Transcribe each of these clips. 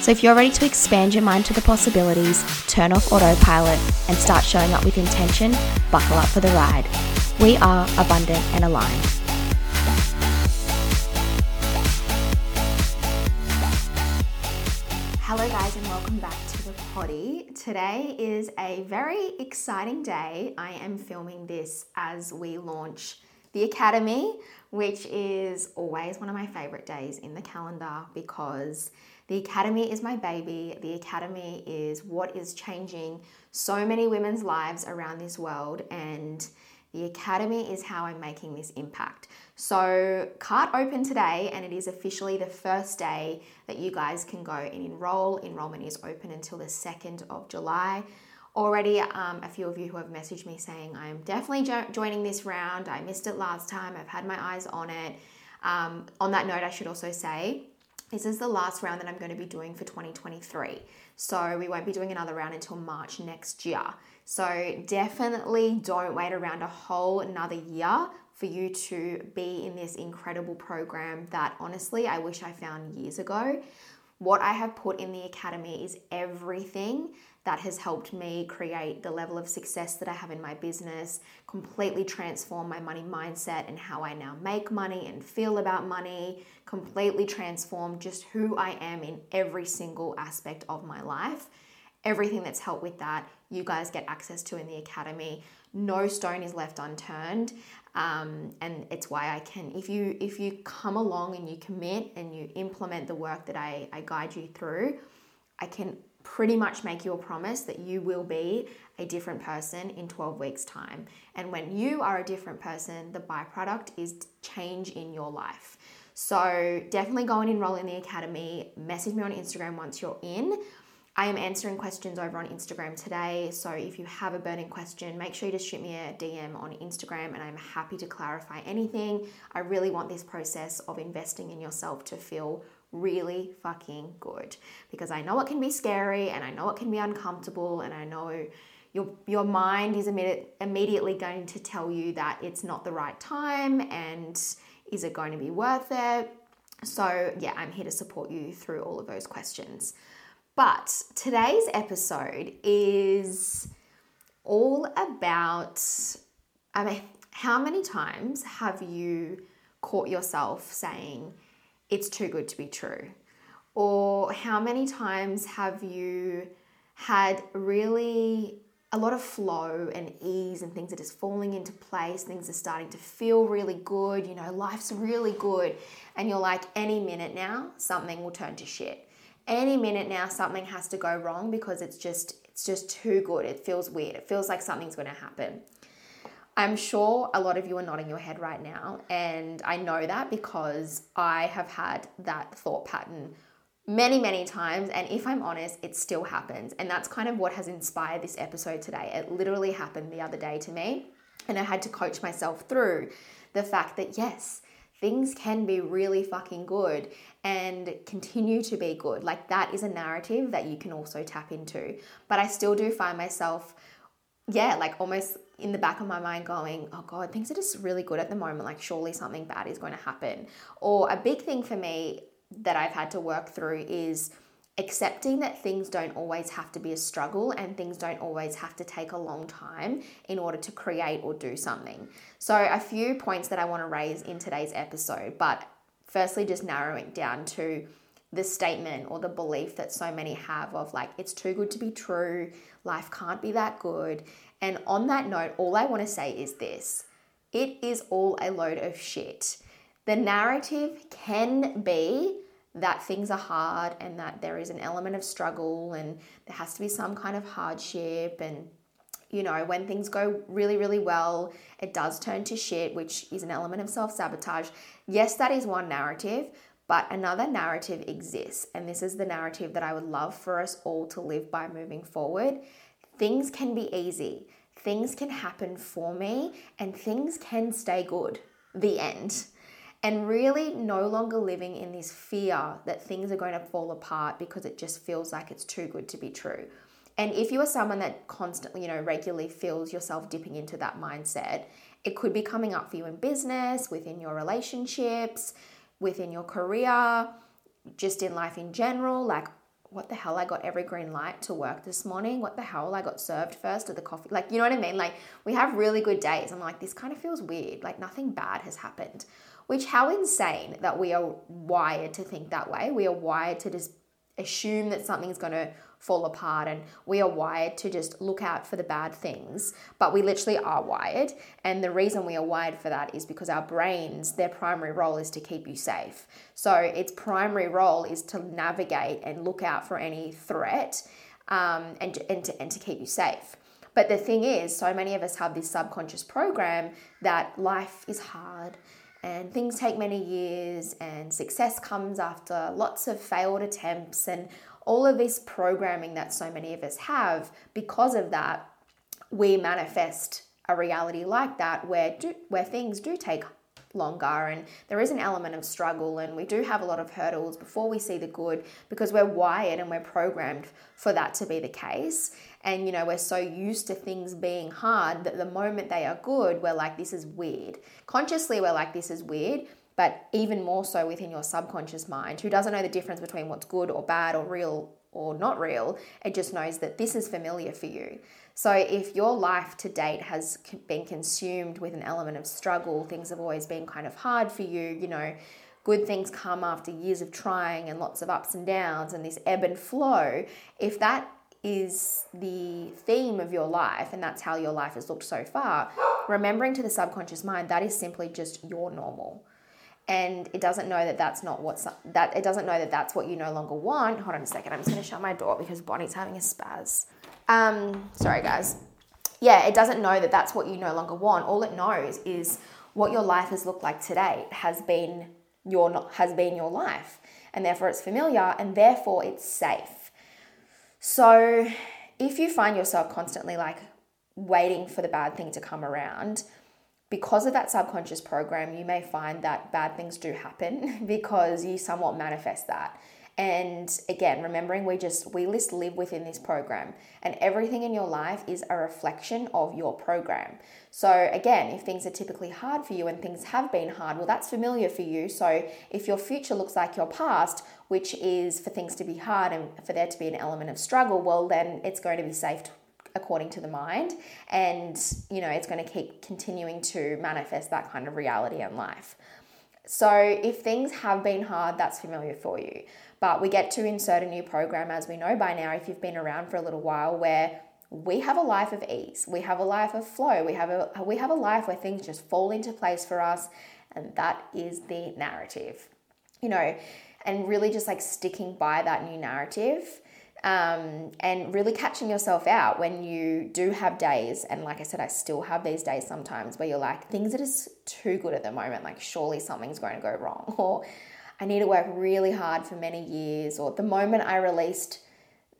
So if you're ready to expand your mind to the possibilities, turn off autopilot, and start showing up with intention, buckle up for the ride. We are abundant and aligned. Hello, guys, and welcome back to the potty. Today is a very exciting day. I am filming this as we launch the Academy, which is always one of my favorite days in the calendar because the Academy is my baby. The Academy is what is changing so many women's lives around this world, and the Academy is how I'm making this impact. So, cart open today, and it is officially the first day that you guys can go and enroll. Enrollment is open until the 2nd of July. Already, um, a few of you who have messaged me saying, I'm definitely jo- joining this round. I missed it last time. I've had my eyes on it. Um, on that note, I should also say, this is the last round that I'm going to be doing for 2023. So we won't be doing another round until March next year. So definitely don't wait around a whole another year for you to be in this incredible program that honestly I wish I found years ago. What I have put in the academy is everything that has helped me create the level of success that I have in my business, completely transform my money mindset and how I now make money and feel about money, completely transform just who I am in every single aspect of my life. Everything that's helped with that, you guys get access to in the academy. No stone is left unturned. Um, and it's why I can, if you if you come along and you commit and you implement the work that I, I guide you through, I can pretty much make you a promise that you will be a different person in 12 weeks' time. And when you are a different person, the byproduct is change in your life. So definitely go and enroll in the academy. Message me on Instagram once you're in. I am answering questions over on Instagram today. So if you have a burning question, make sure you just shoot me a DM on Instagram and I'm happy to clarify anything. I really want this process of investing in yourself to feel really fucking good because I know it can be scary and I know it can be uncomfortable and I know your your mind is immediate, immediately going to tell you that it's not the right time and is it going to be worth it? So, yeah, I'm here to support you through all of those questions. But today's episode is all about I mean, how many times have you caught yourself saying, it's too good to be true? Or how many times have you had really a lot of flow and ease and things are just falling into place, things are starting to feel really good, you know, life's really good, and you're like, any minute now, something will turn to shit. Any minute now, something has to go wrong because it's just it's just too good. It feels weird. It feels like something's going to happen. I'm sure a lot of you are nodding your head right now, and I know that because I have had that thought pattern many, many times. And if I'm honest, it still happens. And that's kind of what has inspired this episode today. It literally happened the other day to me, and I had to coach myself through the fact that yes, things can be really fucking good and continue to be good. Like that is a narrative that you can also tap into. But I still do find myself, yeah, like almost in the back of my mind going, oh God, things are just really good at the moment. Like, surely something bad is going to happen. Or a big thing for me that I've had to work through is accepting that things don't always have to be a struggle and things don't always have to take a long time in order to create or do something. So, a few points that I want to raise in today's episode, but firstly, just narrowing down to the statement or the belief that so many have of like, it's too good to be true, life can't be that good. And on that note, all I want to say is this it is all a load of shit. The narrative can be that things are hard and that there is an element of struggle and there has to be some kind of hardship and you know when things go really really well it does turn to shit which is an element of self-sabotage yes that is one narrative but another narrative exists and this is the narrative that i would love for us all to live by moving forward things can be easy, things can happen for me, and things can stay good. The end. And really no longer living in this fear that things are going to fall apart because it just feels like it's too good to be true. And if you are someone that constantly, you know, regularly feels yourself dipping into that mindset, it could be coming up for you in business, within your relationships, within your career, just in life in general. Like, what the hell? I got every green light to work this morning. What the hell? I got served first at the coffee. Like, you know what I mean? Like, we have really good days. I'm like, this kind of feels weird. Like, nothing bad has happened. Which, how insane that we are wired to think that way. We are wired to just assume that something's going to fall apart and we are wired to just look out for the bad things but we literally are wired. And the reason we are wired for that is because our brains their primary role is to keep you safe. So its primary role is to navigate and look out for any threat um, and, and, to, and to keep you safe. But the thing is so many of us have this subconscious program that life is hard and things take many years and success comes after lots of failed attempts and all of this programming that so many of us have because of that we manifest a reality like that where do, where things do take longer and there is an element of struggle and we do have a lot of hurdles before we see the good because we're wired and we're programmed for that to be the case. And you know we're so used to things being hard that the moment they are good we're like this is weird. Consciously we're like this is weird but even more so within your subconscious mind who doesn't know the difference between what's good or bad or real or not real it just knows that this is familiar for you so if your life to date has been consumed with an element of struggle things have always been kind of hard for you you know good things come after years of trying and lots of ups and downs and this ebb and flow if that is the theme of your life and that's how your life has looked so far, remembering to the subconscious mind that is simply just your normal. And it doesn't know that that's not what's that it doesn't know that that's what you no longer want. Hold on a second, I'm just gonna shut my door because Bonnie's having a spaz. Um, sorry guys. Yeah, it doesn't know that that's what you no longer want. All it knows is what your life has looked like today has been your has been your life, and therefore it's familiar, and therefore it's safe so if you find yourself constantly like waiting for the bad thing to come around, because of that subconscious program, you may find that bad things do happen because you somewhat manifest that. And again, remembering we just we list live within this program and everything in your life is a reflection of your program. So again, if things are typically hard for you and things have been hard, well that's familiar for you. So if your future looks like your past, which is for things to be hard and for there to be an element of struggle, well then it's going to be safe according to the mind and you know it's going to keep continuing to manifest that kind of reality in life. So if things have been hard, that's familiar for you. But we get to insert a new program, as we know by now, if you've been around for a little while, where we have a life of ease, we have a life of flow, we have a we have a life where things just fall into place for us, and that is the narrative, you know, and really just like sticking by that new narrative. Um, and really catching yourself out when you do have days, and like I said, I still have these days sometimes where you're like, things are just too good at the moment, like, surely something's going to go wrong, or I need to work really hard for many years, or the moment I released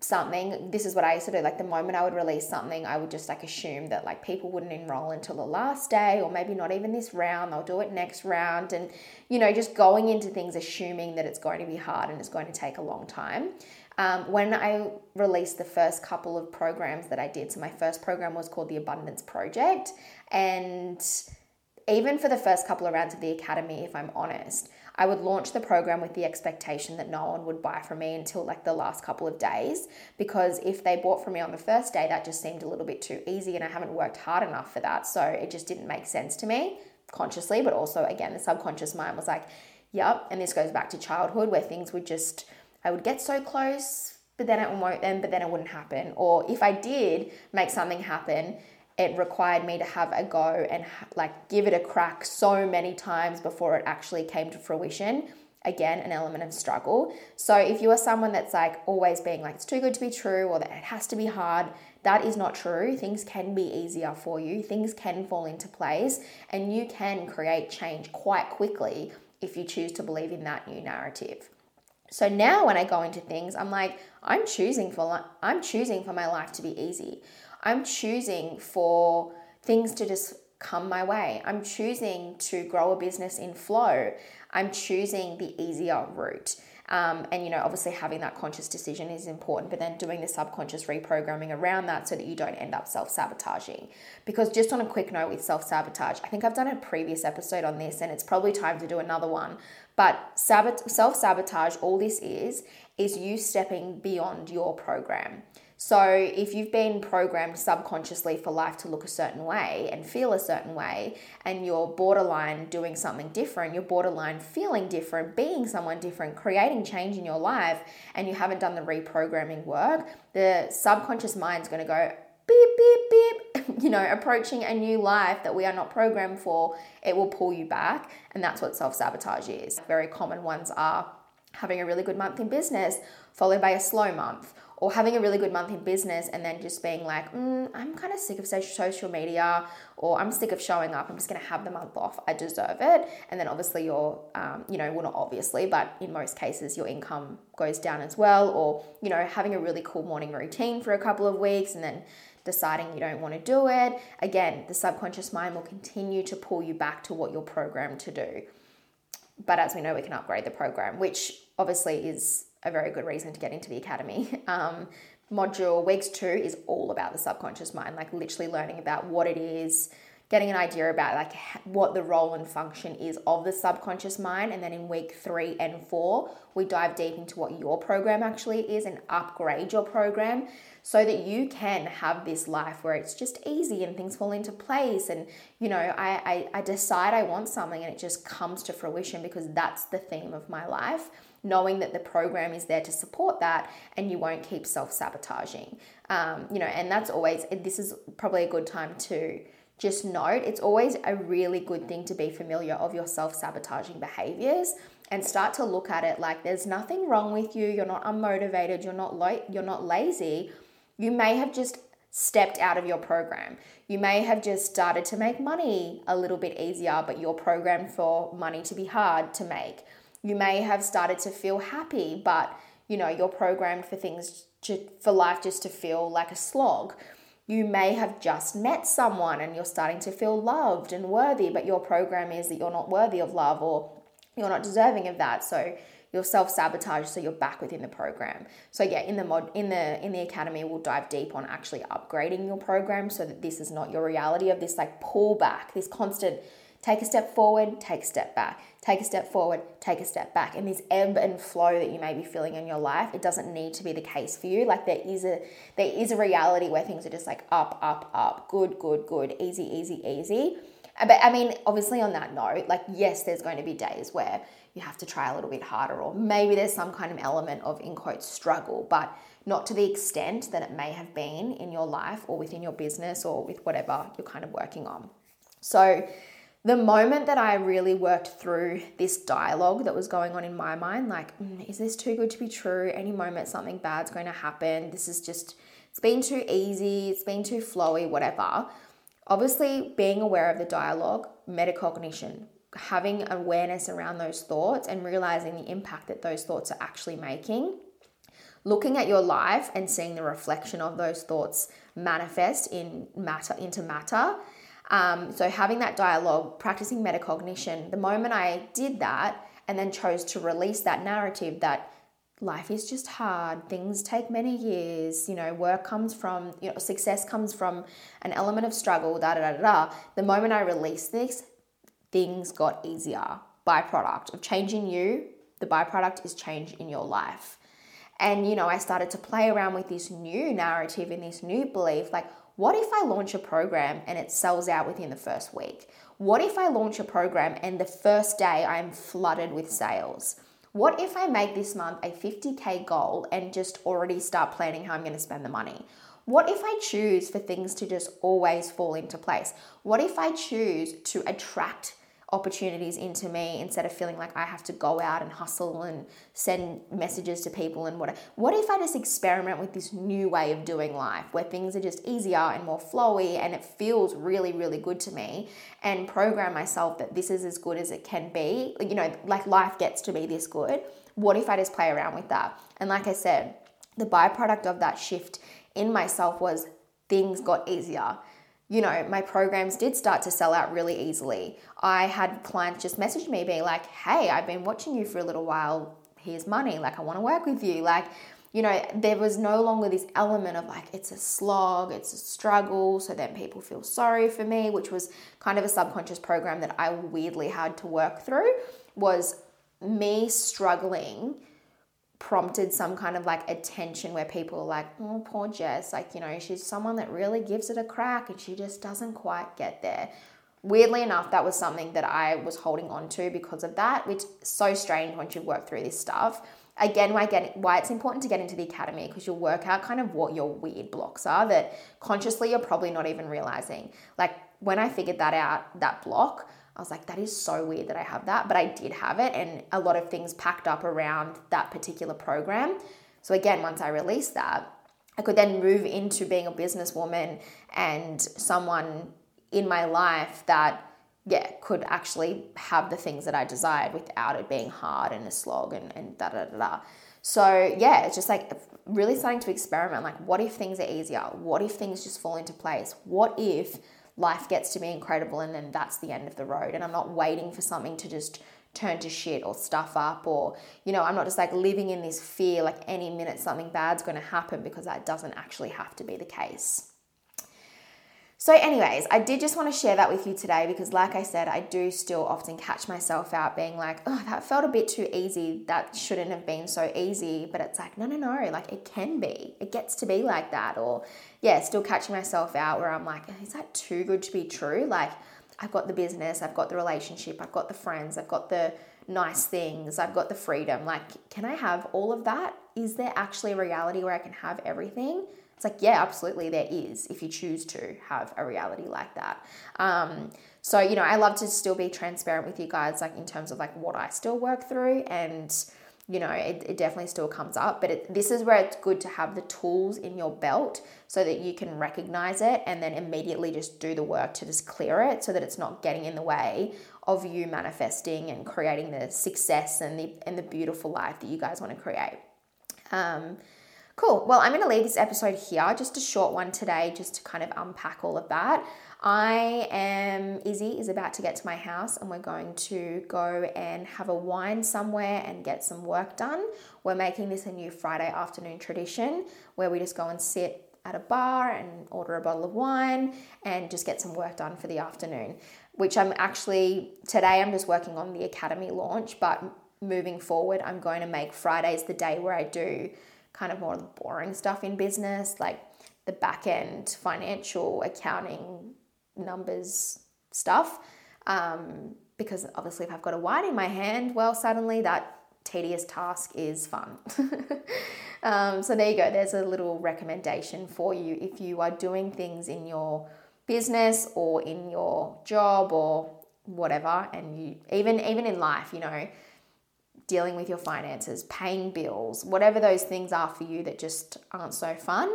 something, this is what I used to do. Like the moment I would release something, I would just like assume that like people wouldn't enroll until the last day, or maybe not even this round, they'll do it next round. And, you know, just going into things assuming that it's going to be hard and it's going to take a long time. Um, when I released the first couple of programs that I did, so my first program was called the Abundance Project. And even for the first couple of rounds of the Academy, if I'm honest, I would launch the program with the expectation that no one would buy from me until like the last couple of days because if they bought from me on the first day, that just seemed a little bit too easy and I haven't worked hard enough for that. So it just didn't make sense to me consciously, but also again, the subconscious mind was like, yep. And this goes back to childhood where things would just, I would get so close, but then it won't, and but then it wouldn't happen. Or if I did make something happen, it required me to have a go and like give it a crack so many times before it actually came to fruition. Again an element of struggle. So if you are someone that's like always being like it's too good to be true or that it has to be hard that is not true. Things can be easier for you. Things can fall into place and you can create change quite quickly if you choose to believe in that new narrative so now when I go into things, I'm like, I'm choosing for I'm choosing for my life to be easy. I'm choosing for things to just come my way. I'm choosing to grow a business in flow. I'm choosing the easier route. Um, and you know, obviously having that conscious decision is important, but then doing the subconscious reprogramming around that so that you don't end up self sabotaging. Because just on a quick note with self sabotage, I think I've done a previous episode on this, and it's probably time to do another one. But self sabotage, all this is, is you stepping beyond your program. So, if you've been programmed subconsciously for life to look a certain way and feel a certain way, and you're borderline doing something different, you're borderline feeling different, being someone different, creating change in your life, and you haven't done the reprogramming work, the subconscious mind's gonna go beep, beep, beep, you know, approaching a new life that we are not programmed for, it will pull you back. And that's what self sabotage is. Very common ones are having a really good month in business, followed by a slow month or having a really good month in business and then just being like, mm, I'm kind of sick of social media or I'm sick of showing up. I'm just going to have the month off. I deserve it. And then obviously your, um, you know, well, not obviously, but in most cases, your income goes down as well. Or, you know, having a really cool morning routine for a couple of weeks and then deciding you don't want to do it. Again, the subconscious mind will continue to pull you back to what you're programmed to do. But as we know, we can upgrade the program, which obviously is a very good reason to get into the academy. Um, module weeks two is all about the subconscious mind, like literally learning about what it is, getting an idea about like what the role and function is of the subconscious mind. And then in week 3 and 4 we dive deep into what your program actually is and upgrade your program so that you can have this life where it's just easy and things fall into place. And you know I, I, I decide I want something and it just comes to fruition because that's the theme of my life knowing that the program is there to support that and you won't keep self sabotaging. Um, you know, and that's always, this is probably a good time to just note it's always a really good thing to be familiar of your self sabotaging behaviors and start to look at it like there's nothing wrong with you, you're not unmotivated, you're not lo- you're not lazy. You may have just stepped out of your program. You may have just started to make money a little bit easier, but you're programmed for money to be hard to make. You may have started to feel happy, but you know, you're programmed for things to, for life just to feel like a slog. You may have just met someone and you're starting to feel loved and worthy, but your program is that you're not worthy of love or you're not deserving of that. So you're self-sabotage so you're back within the program. So yeah, in the mod in the in the academy we'll dive deep on actually upgrading your program so that this is not your reality of this like pullback, this constant Take a step forward, take a step back. Take a step forward, take a step back. And this ebb and flow that you may be feeling in your life, it doesn't need to be the case for you. Like there is a there is a reality where things are just like up, up, up, good, good, good, easy, easy, easy. Uh, but I mean, obviously on that note, like yes, there's going to be days where you have to try a little bit harder, or maybe there's some kind of element of in quotes struggle, but not to the extent that it may have been in your life or within your business or with whatever you're kind of working on. So the moment that I really worked through this dialogue that was going on in my mind, like, mm, is this too good to be true? Any moment something bad's going to happen. This is just, it's been too easy, it's been too flowy, whatever. Obviously, being aware of the dialogue, metacognition, having awareness around those thoughts and realizing the impact that those thoughts are actually making. Looking at your life and seeing the reflection of those thoughts manifest in matter into matter um, so having that dialogue, practicing metacognition, the moment I did that and then chose to release that narrative that life is just hard, things take many years, you know, work comes from, you know, success comes from an element of struggle, da da da da. The moment I released this, things got easier. Byproduct of changing you, the byproduct is change in your life. And, you know, I started to play around with this new narrative and this new belief like, what if I launch a program and it sells out within the first week? What if I launch a program and the first day I'm flooded with sales? What if I make this month a 50K goal and just already start planning how I'm going to spend the money? What if I choose for things to just always fall into place? What if I choose to attract opportunities into me instead of feeling like I have to go out and hustle and send messages to people and what what if I just experiment with this new way of doing life where things are just easier and more flowy and it feels really really good to me and program myself that this is as good as it can be? You know like life gets to be this good. What if I just play around with that? And like I said the byproduct of that shift in myself was things got easier. You know, my programs did start to sell out really easily. I had clients just message me being like, hey, I've been watching you for a little while. Here's money. Like, I want to work with you. Like, you know, there was no longer this element of like, it's a slog, it's a struggle. So then people feel sorry for me, which was kind of a subconscious program that I weirdly had to work through. Was me struggling prompted some kind of like attention where people are like, oh, poor Jess, like, you know, she's someone that really gives it a crack and she just doesn't quite get there. Weirdly enough, that was something that I was holding on to because of that, which so strange once you've worked through this stuff. Again, why, get, why it's important to get into the academy because you'll work out kind of what your weird blocks are that consciously you're probably not even realizing. Like when I figured that out, that block, I was like, that is so weird that I have that, but I did have it, and a lot of things packed up around that particular program. So, again, once I released that, I could then move into being a businesswoman and someone in my life that, yeah, could actually have the things that I desired without it being hard and a slog and, and da da da da. So, yeah, it's just like really starting to experiment like, what if things are easier? What if things just fall into place? What if life gets to be incredible and then that's the end of the road. And i'm not waiting for something to just turn to shit or stuff up or you know i'm not just like living in this fear like any minute something bad's going to happen because that doesn't actually have to be the case so, anyways, I did just want to share that with you today because, like I said, I do still often catch myself out being like, oh, that felt a bit too easy. That shouldn't have been so easy. But it's like, no, no, no. Like, it can be. It gets to be like that. Or, yeah, still catching myself out where I'm like, is that too good to be true? Like, I've got the business, I've got the relationship, I've got the friends, I've got the nice things, I've got the freedom. Like, can I have all of that? Is there actually a reality where I can have everything? It's like, yeah, absolutely, there is if you choose to have a reality like that. Um, so, you know, I love to still be transparent with you guys, like in terms of like what I still work through and you know, it, it definitely still comes up. But it, this is where it's good to have the tools in your belt so that you can recognize it and then immediately just do the work to just clear it so that it's not getting in the way of you manifesting and creating the success and the and the beautiful life that you guys want to create. Um, Cool. Well, I'm going to leave this episode here, just a short one today, just to kind of unpack all of that. I am, Izzy is about to get to my house and we're going to go and have a wine somewhere and get some work done. We're making this a new Friday afternoon tradition where we just go and sit at a bar and order a bottle of wine and just get some work done for the afternoon. Which I'm actually, today I'm just working on the Academy launch, but moving forward, I'm going to make Fridays the day where I do kind of more boring stuff in business, like the back end financial accounting numbers stuff. Um, because obviously, if I've got a wine in my hand, well, suddenly that tedious task is fun. um, so, there you go. There's a little recommendation for you if you are doing things in your business or in your job or whatever, and you even even in life, you know, dealing with your finances, paying bills, whatever those things are for you that just aren't so fun,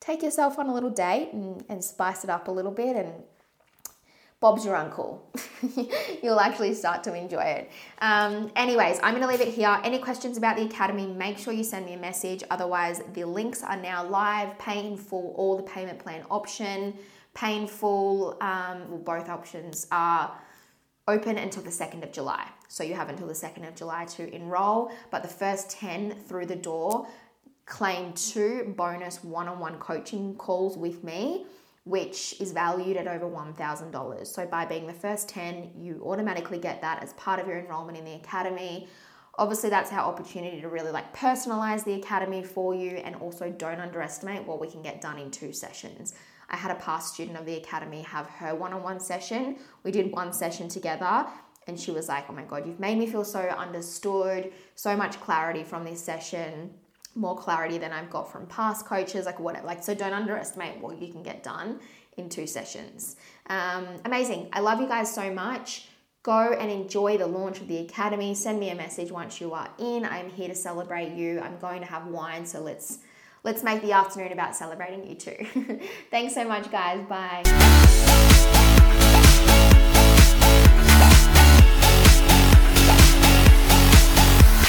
take yourself on a little date and, and spice it up a little bit and Bob's your uncle. You'll actually start to enjoy it. Um, anyways, I'm going to leave it here. Any questions about the Academy, make sure you send me a message. Otherwise, the links are now live, paying for all the payment plan option, painful, um, well, both options are open until the 2nd of July. So you have until the 2nd of July to enroll, but the first 10 through the door claim two bonus one on one coaching calls with me, which is valued at over $1,000. So by being the first 10, you automatically get that as part of your enrollment in the academy. Obviously, that's our opportunity to really like personalize the academy for you and also don't underestimate what we can get done in two sessions. I had a past student of the academy have her one on one session. We did one session together, and she was like, Oh my God, you've made me feel so understood, so much clarity from this session, more clarity than I've got from past coaches, like whatever. Like, so don't underestimate what you can get done in two sessions. Um, amazing. I love you guys so much. Go and enjoy the launch of the Academy. Send me a message once you are in. I'm here to celebrate you. I'm going to have wine, so let's let's make the afternoon about celebrating you too. Thanks so much, guys. Bye.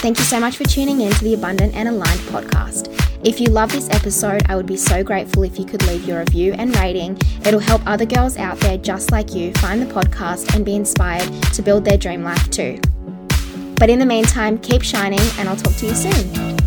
Thank you so much for tuning in to the Abundant and Aligned podcast. If you love this episode, I would be so grateful if you could leave your review and rating. It'll help other girls out there just like you find the podcast and be inspired to build their dream life too. But in the meantime, keep shining, and I'll talk to you soon.